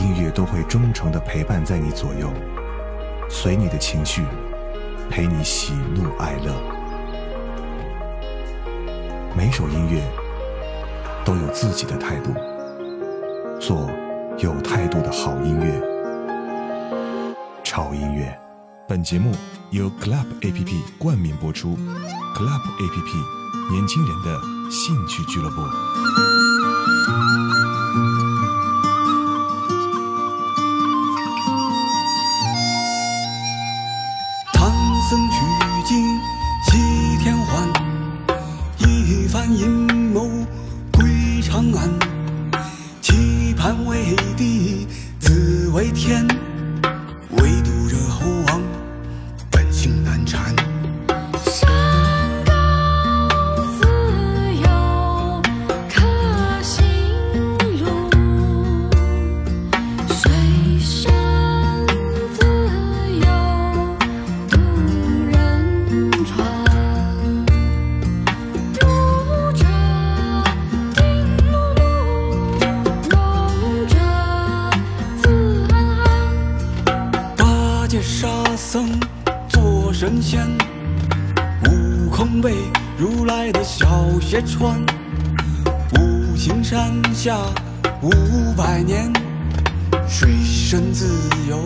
音乐都会忠诚的陪伴在你左右，随你的情绪，陪你喜怒哀乐。每首音乐都有自己的态度，做有态度的好音乐。潮音乐，本节目由 Club A P P 冠名播出。Club A P P，年轻人的兴趣俱乐部。山穿。五行山下五百年，水深自由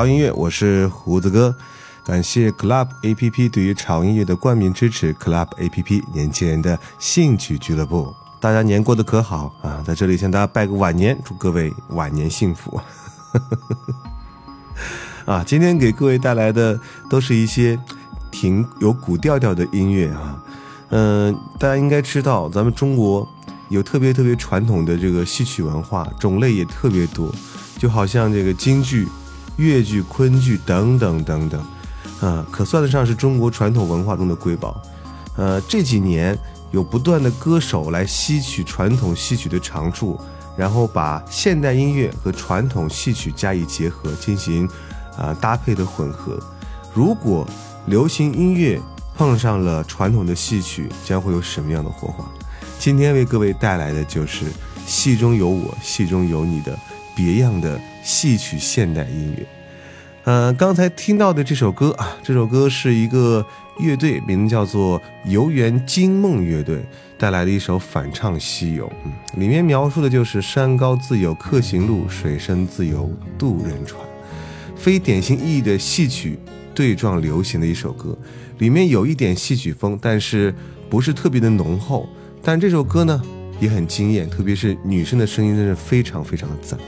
潮音乐，我是胡子哥。感谢 Club A P P 对于潮音乐的冠名支持，Club A P P 年轻人的兴趣俱乐部。大家年过得可好啊？在这里向大家拜个晚年，祝各位晚年幸福。啊，今天给各位带来的都是一些挺有古调调的音乐啊。嗯、大家应该知道，咱们中国有特别特别传统的这个戏曲文化，种类也特别多，就好像这个京剧、越剧、昆剧等等等等，啊，可算得上是中国传统文化中的瑰宝。呃，这几年有不断的歌手来吸取传统戏曲的长处，然后把现代音乐和传统戏曲加以结合，进行啊、搭配的混合。如果流行音乐碰上了传统的戏曲，将会有什么样的火花？今天为各位带来的就是戏中有我，戏中有你的别样的戏曲现代音乐。呃，刚才听到的这首歌啊，这首歌是一个乐队，名字叫做游园惊梦乐队带来的一首反唱《西游》，嗯，里面描述的就是山高自有客行路，水深自有渡人船，非典型意义的戏曲对撞流行的一首歌，里面有一点戏曲风，但是不是特别的浓厚。但这首歌呢也很惊艳，特别是女生的声音真是非常非常的赞。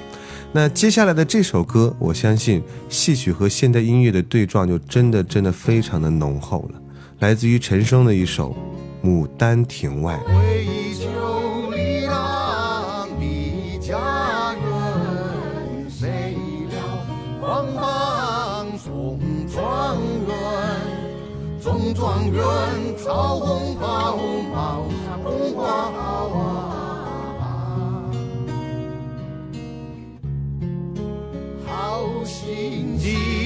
那接下来的这首歌，我相信戏曲和现代音乐的对撞就真的真的非常的浓厚了，来自于陈升的一首《牡丹亭外》。状元，红帽，花。心ริ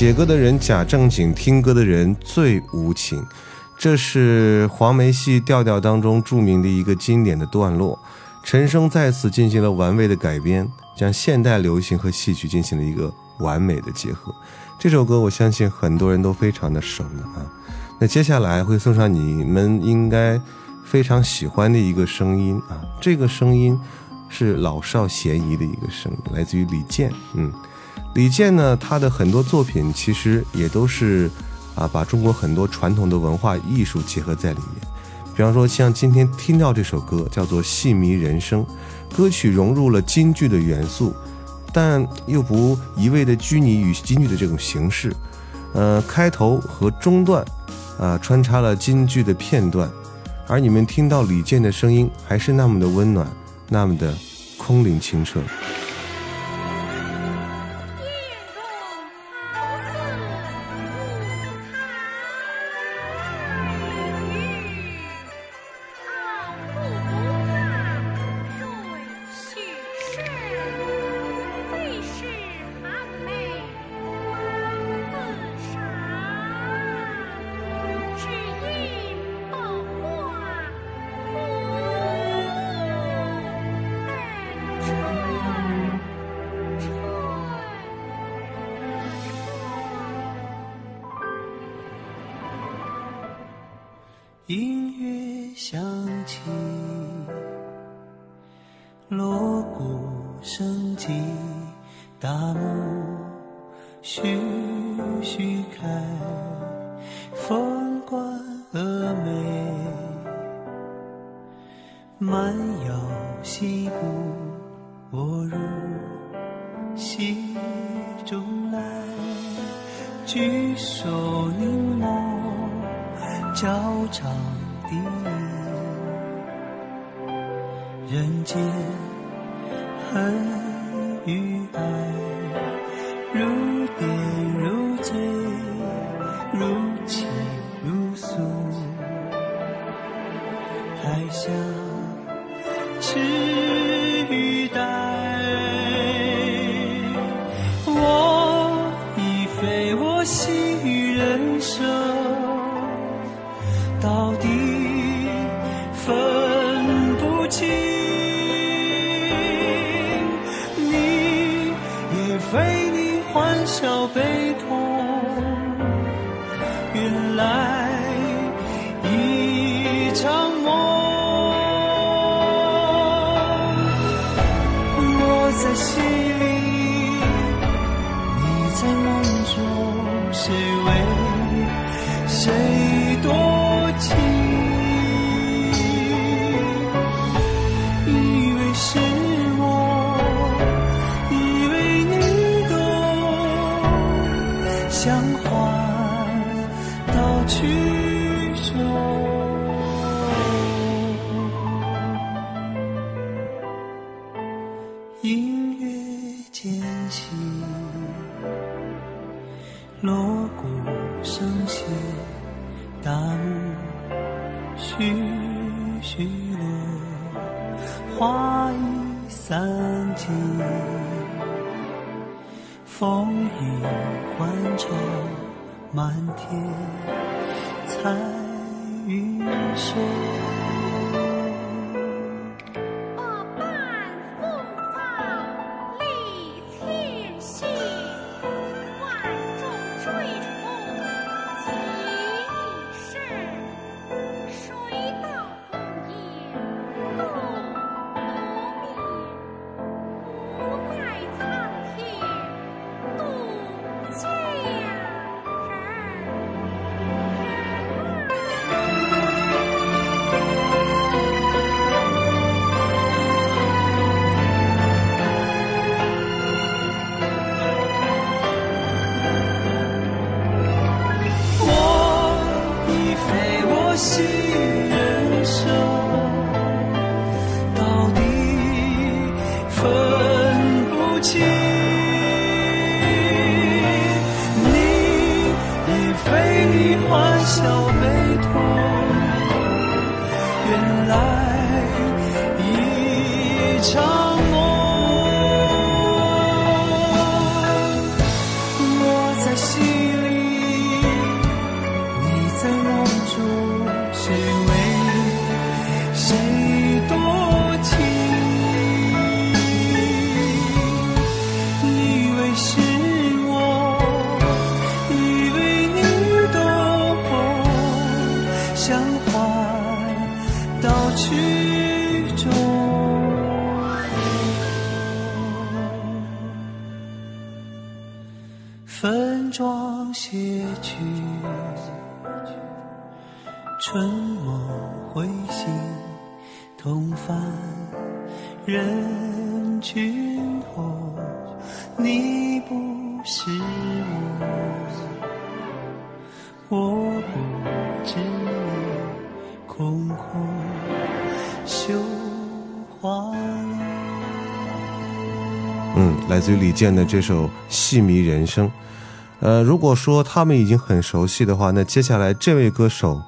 写歌的人假正经听歌的人最无情。这是黄梅戏调调当中著名的一个经典的段落。陈升再次进行了完美的改编将现代流行和戏曲进行了一个完美的结合这首歌我相信很多人都非常的熟了啊。那接下来会送上你们应该非常喜欢的一个声音啊这个声音是老少咸宜的一个声音来自于李健嗯。李健呢，他的很多作品其实也都是啊，把中国很多传统的文化艺术结合在里面。比方说，像今天听到这首歌叫做《戏迷人生》，歌曲融入了京剧的元素，但又不一味的拘泥于京剧的这种形式。呃，开头和中段，啊、穿插了京剧的片段，而你们听到李健的声音还是那么的温暖，那么的空灵清澈。只欢潮满天，彩云收。say 李健的这首《戏迷人生》。呃，如果说他们已经很熟悉的话，那接下来这位歌手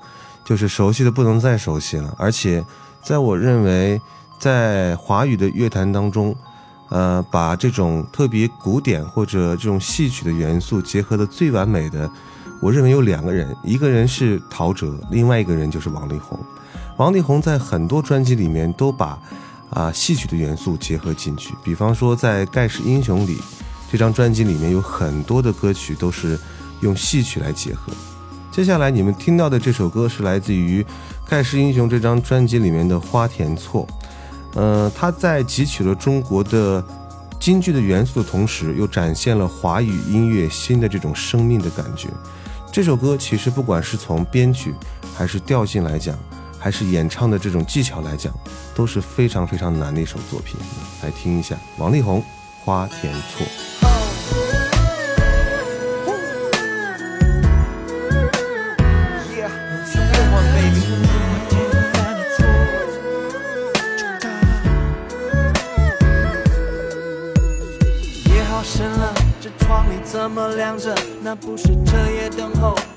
就是熟悉的不能再熟悉了。而且，在我认为，在华语的乐坛当中，呃，把这种特别古典或者这种戏曲的元素结合的最完美的，我认为有两个人，一个人是陶喆，另外一个人就是王力宏。王力宏在很多专辑里面都把啊戏曲的元素结合进去，比方说在《盖世英雄》里，这张专辑里面有很多的歌曲都是用戏曲来结合。接下来你们听到的这首歌是来自于《盖世英雄》这张专辑里面的《花田错》，呃，它在汲取了中国的京剧的元素的同时，又展现了华语音乐新的这种生命的感觉。这首歌其实不管是从编曲还是调性来讲，还是演唱的这种技巧来讲，都是非常非常难的一首作品。来听一下王力宏《花田错》。夜好深了，这窗里怎么亮着？那不是，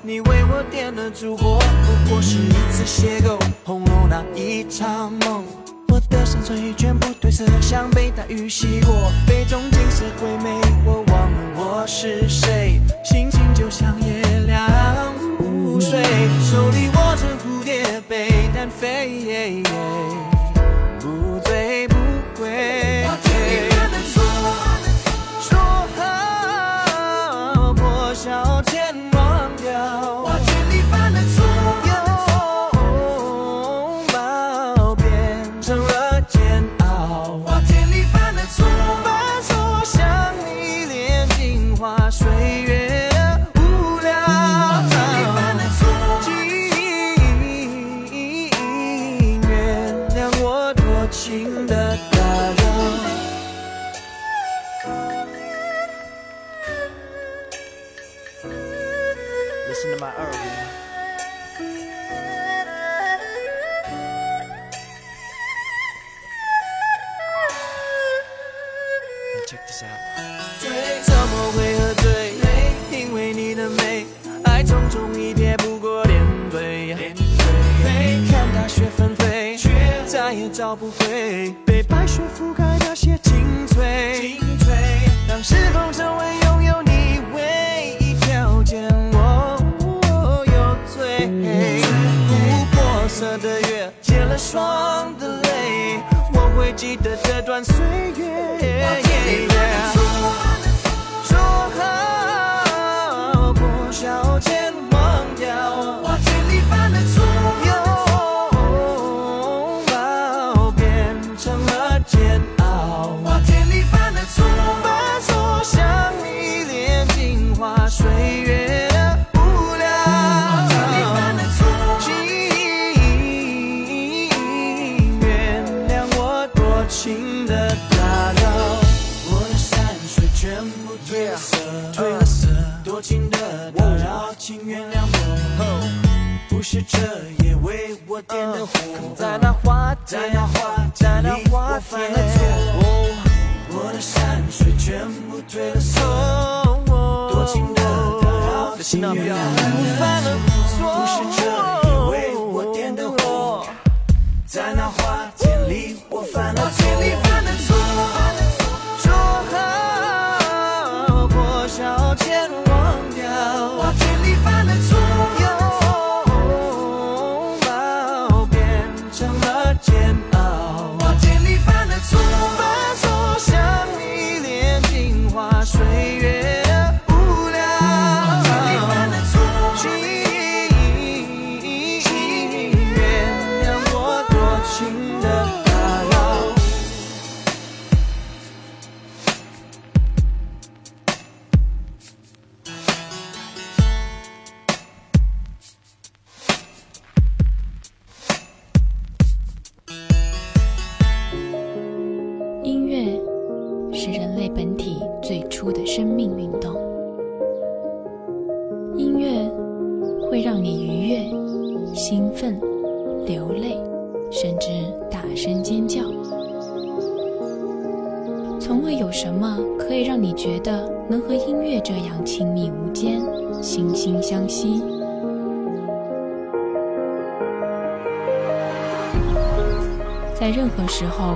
你为我点的烛火，不过是一次邂逅，红楼那一场梦。我的山水全部褪色，像被大雨洗过，杯中景色鬼魅，我忘了我是谁，心情就像月亮无水，手里握着蝴蝶杯单飞，生命运动。音乐会让你愉悦兴奋流泪甚至大声尖叫。从未有什么可以让你觉得能和音乐这样亲密无间惺惺相惜。在任何时候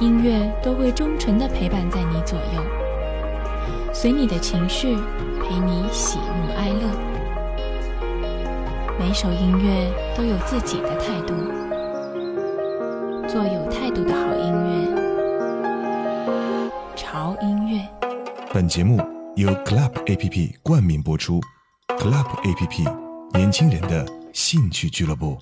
音乐都会忠诚的陪伴在你左右。随你的情绪，陪你喜怒哀乐。每首音乐都有自己的态度，做有态度的好音乐。潮音乐。本节目由 Club APP 冠名播出，Club APP 年轻人的兴趣俱乐部。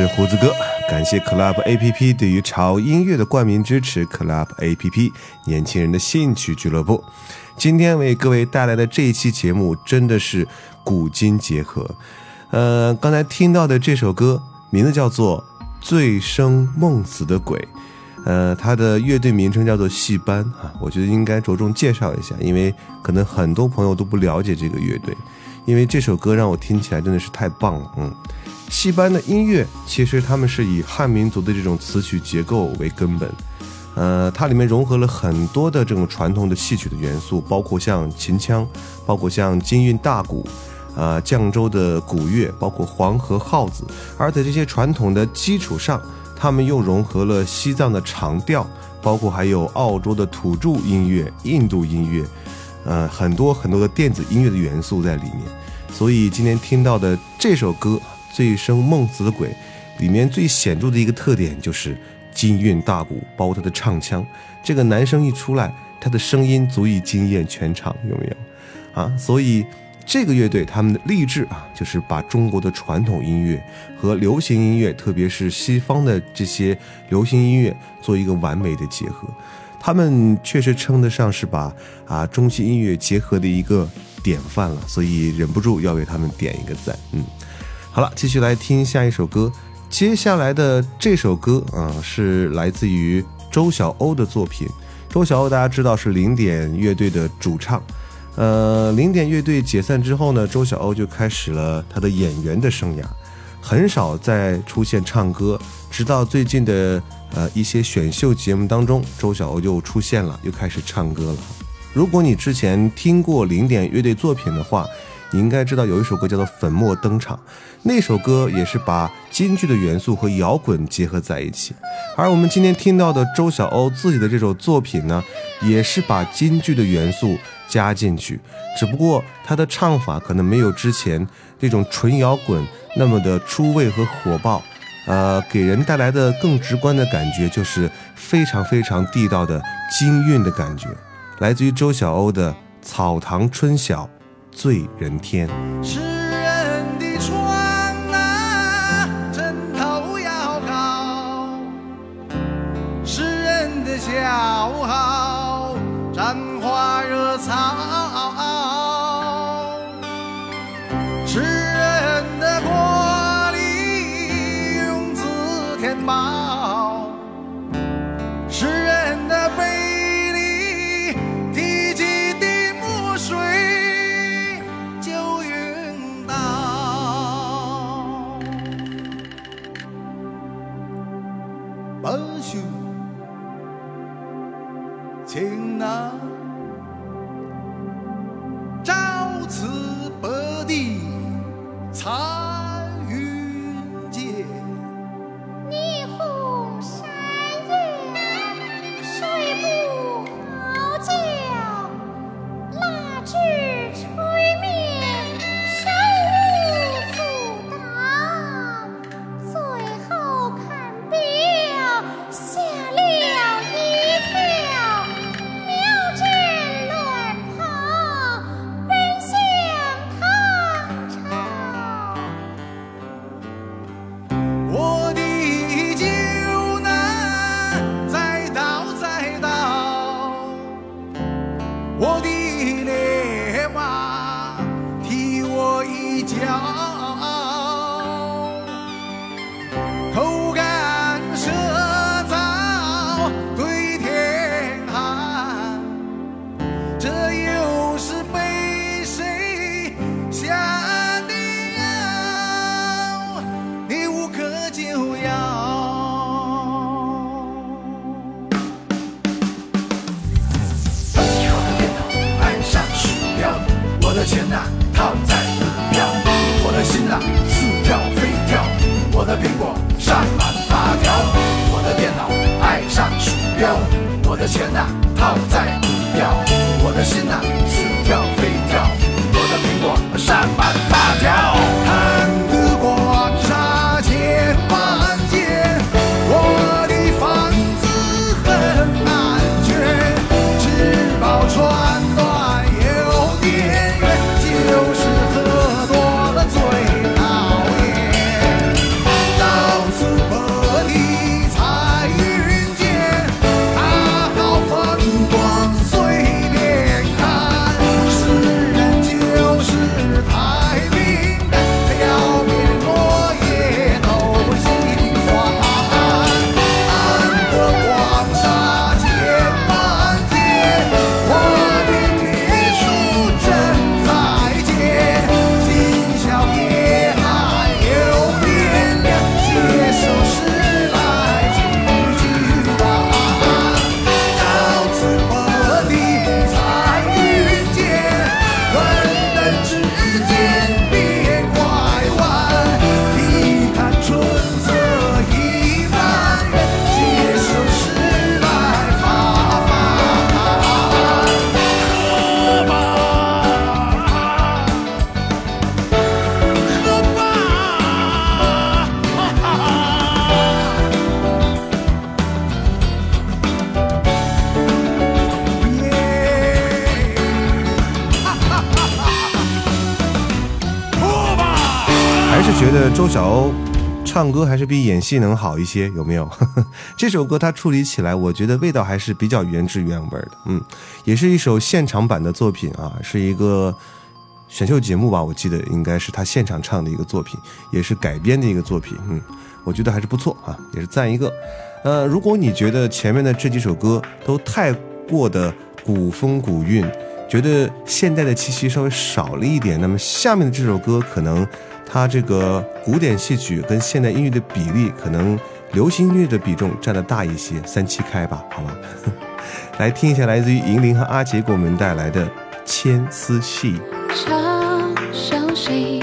是胡子哥。感谢 Club A P P 对于潮音乐的冠名支持，Club A P P 年轻人的兴趣俱乐部。今天为各位带来的这一期节目真的是古今结合。呃，刚才听到的这首歌名字叫做《醉生梦死的鬼》，呃，它的乐队名称叫做戏班啊。我觉得应该着重介绍一下，因为可能很多朋友都不了解这个乐队，因为这首歌让我听起来真的是太棒了，嗯。戏班的音乐其实他们是以汉民族的这种词曲结构为根本，呃，它里面融合了很多的这种传统的戏曲的元素，包括像秦腔，包括像京韵大鼓，啊，绛州的鼓乐，包括黄河号子。而在这些传统的基础上，他们又融合了西藏的长调，包括还有澳洲的土著音乐、印度音乐，呃，很多很多的电子音乐的元素在里面。所以今天听到的这首歌。醉生梦死的鬼，里面最显著的一个特点就是金韵大鼓，包括他的唱腔。这个男生一出来，他的声音足以惊艳全场，有没有？啊，所以这个乐队他们的励志啊，就是把中国的传统音乐和流行音乐，特别是西方的这些流行音乐做一个完美的结合。他们确实称得上是把啊中西音乐结合的一个典范了，所以忍不住要为他们点一个赞。嗯。好了，继续来听下一首歌。接下来的这首歌啊，是来自于周晓鸥的作品。周晓鸥大家知道是零点乐队的主唱。呃，零点乐队解散之后呢，周晓鸥就开始了他的演员的生涯，很少再出现唱歌。直到最近的呃一些选秀节目当中，周晓鸥又出现了，又开始唱歌了。如果你之前听过零点乐队作品的话，你应该知道有一首歌叫做《粉墨登场》，那首歌也是把京剧的元素和摇滚结合在一起。而我们今天听到的周晓鸥自己的这首作品呢，也是把京剧的元素加进去，只不过他的唱法可能没有之前那种纯摇滚那么的出位和火爆，呃，给人带来的更直观的感觉就是非常非常地道的京韵的感觉，来自于周晓鸥的《草堂春晓》。醉人天。诗人的床啊，枕头要高；诗人的小号，沾花惹草；情难。朝辞白帝觉得周晓鸥唱歌还是比演戏能好一些，有没有？这首歌它处理起来，我觉得味道还是比较原汁原味的。嗯，也是一首现场版的作品啊，是一个选秀节目吧，我记得应该是他现场唱的一个作品，也是改编的一个作品。嗯，我觉得还是不错啊，也是赞一个。呃，如果你觉得前面的这几首歌都太过的古风古韵，觉得现代的气息稍微少了一点，那么下面的这首歌可能。它这个古典戏曲跟现代音乐的比例，可能流行音乐的比重占的大一些，三七开吧，好吧。来听一下来自于银铃和阿杰给我们带来的《牵丝戏》。嘲笑谁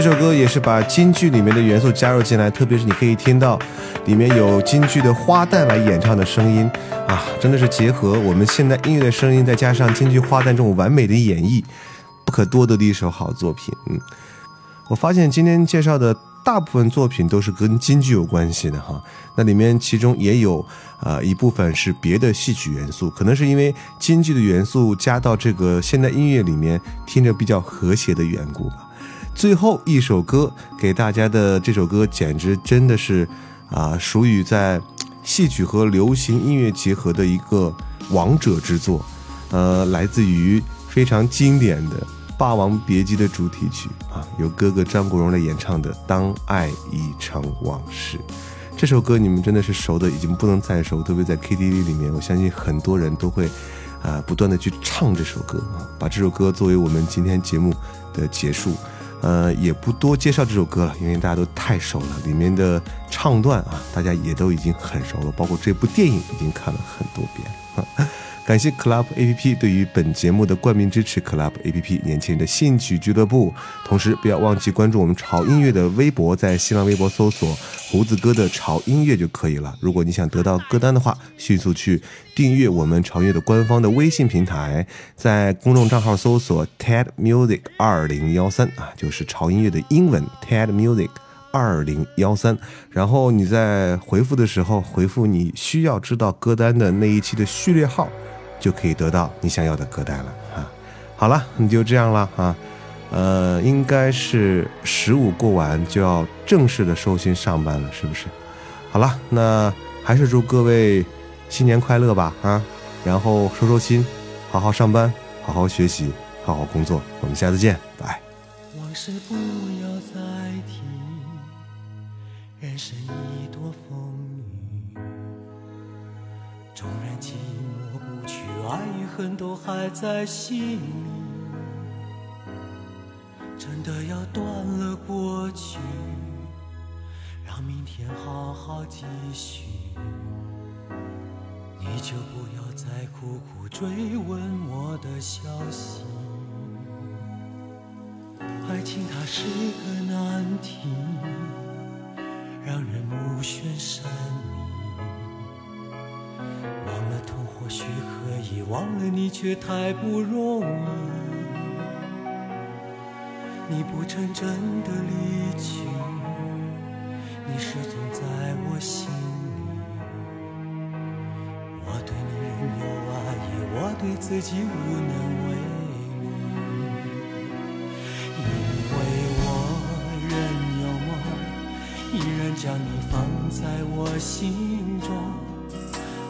这首歌也是把京剧里面的元素加入进来，特别是你可以听到里面有京剧的花旦来演唱的声音啊，真的是结合我们现代音乐的声音，再加上京剧花旦这种完美的演绎，不可多得的一首好作品。嗯，我发现今天介绍的大部分作品都是跟京剧有关系的哈，那里面其中也有呃一部分是别的戏曲元素，可能是因为京剧的元素加到这个现代音乐里面，听着比较和谐的缘故吧。最后一首歌给大家的这首歌，简直真的是啊，属于在戏曲和流行音乐结合的一个王者之作。呃，来自于非常经典的《霸王别姬》的主题曲啊，由哥哥张国荣来演唱的《当爱已成往事》。这首歌你们真的是熟的已经不能再熟，特别在 KTV 里面，我相信很多人都会啊，不断的去唱这首歌啊，把这首歌作为我们今天节目的结束。呃，也不多介绍这首歌了，因为大家都太熟了，里面的唱段啊，大家也都已经很熟了，包括这部电影已经看了很多遍。感谢 Club A P P 对于本节目的冠名支持，Club A P P 年轻人的兴趣俱乐部。同时，不要忘记关注我们潮音乐的微博，在新浪微博搜索“胡子哥的潮音乐”就可以了。如果你想得到歌单的话，迅速去订阅我们潮音乐的官方的微信平台，在公众账号搜索 TED Music 二零幺三啊，就是潮音乐的英文 TED Music。二零幺三，然后你在回复的时候回复你需要知道歌单的那一期的序列号，就可以得到你想要的歌单了啊。好了，你就这样了啊。呃，应该是十五过完就要正式的收心上班了，是不是？好了，那还是祝各位新年快乐吧啊！然后收收心，好好上班，好好学习，好好工作。我们下次见，拜。往事不要再提，人生已爱与恨都还在心里。真的要断了过去，让明天好好继续。你就不要再苦苦追问我的消息。爱情它是个难题，让人目眩神许可以，忘了你却太不容易。你不曾真的离去，你始终在我心里。我对你仍有爱意，我对自己无能为力。因为我仍有梦，依然将你放在我心中，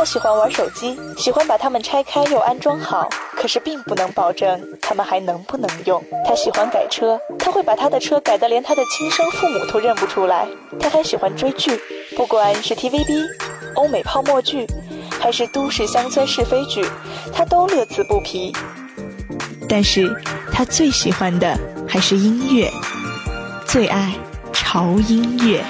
他喜欢玩手机，喜欢把它们拆开又安装好，可是并不能保证它们还能不能用。他喜欢改车，他会把他的车改得连他的亲生父母都认不出来。他还喜欢追剧，不管是 TVB、欧美泡沫剧，还是都市乡村是非剧，他都乐此不疲。但是他最喜欢的还是音乐，最爱潮音乐。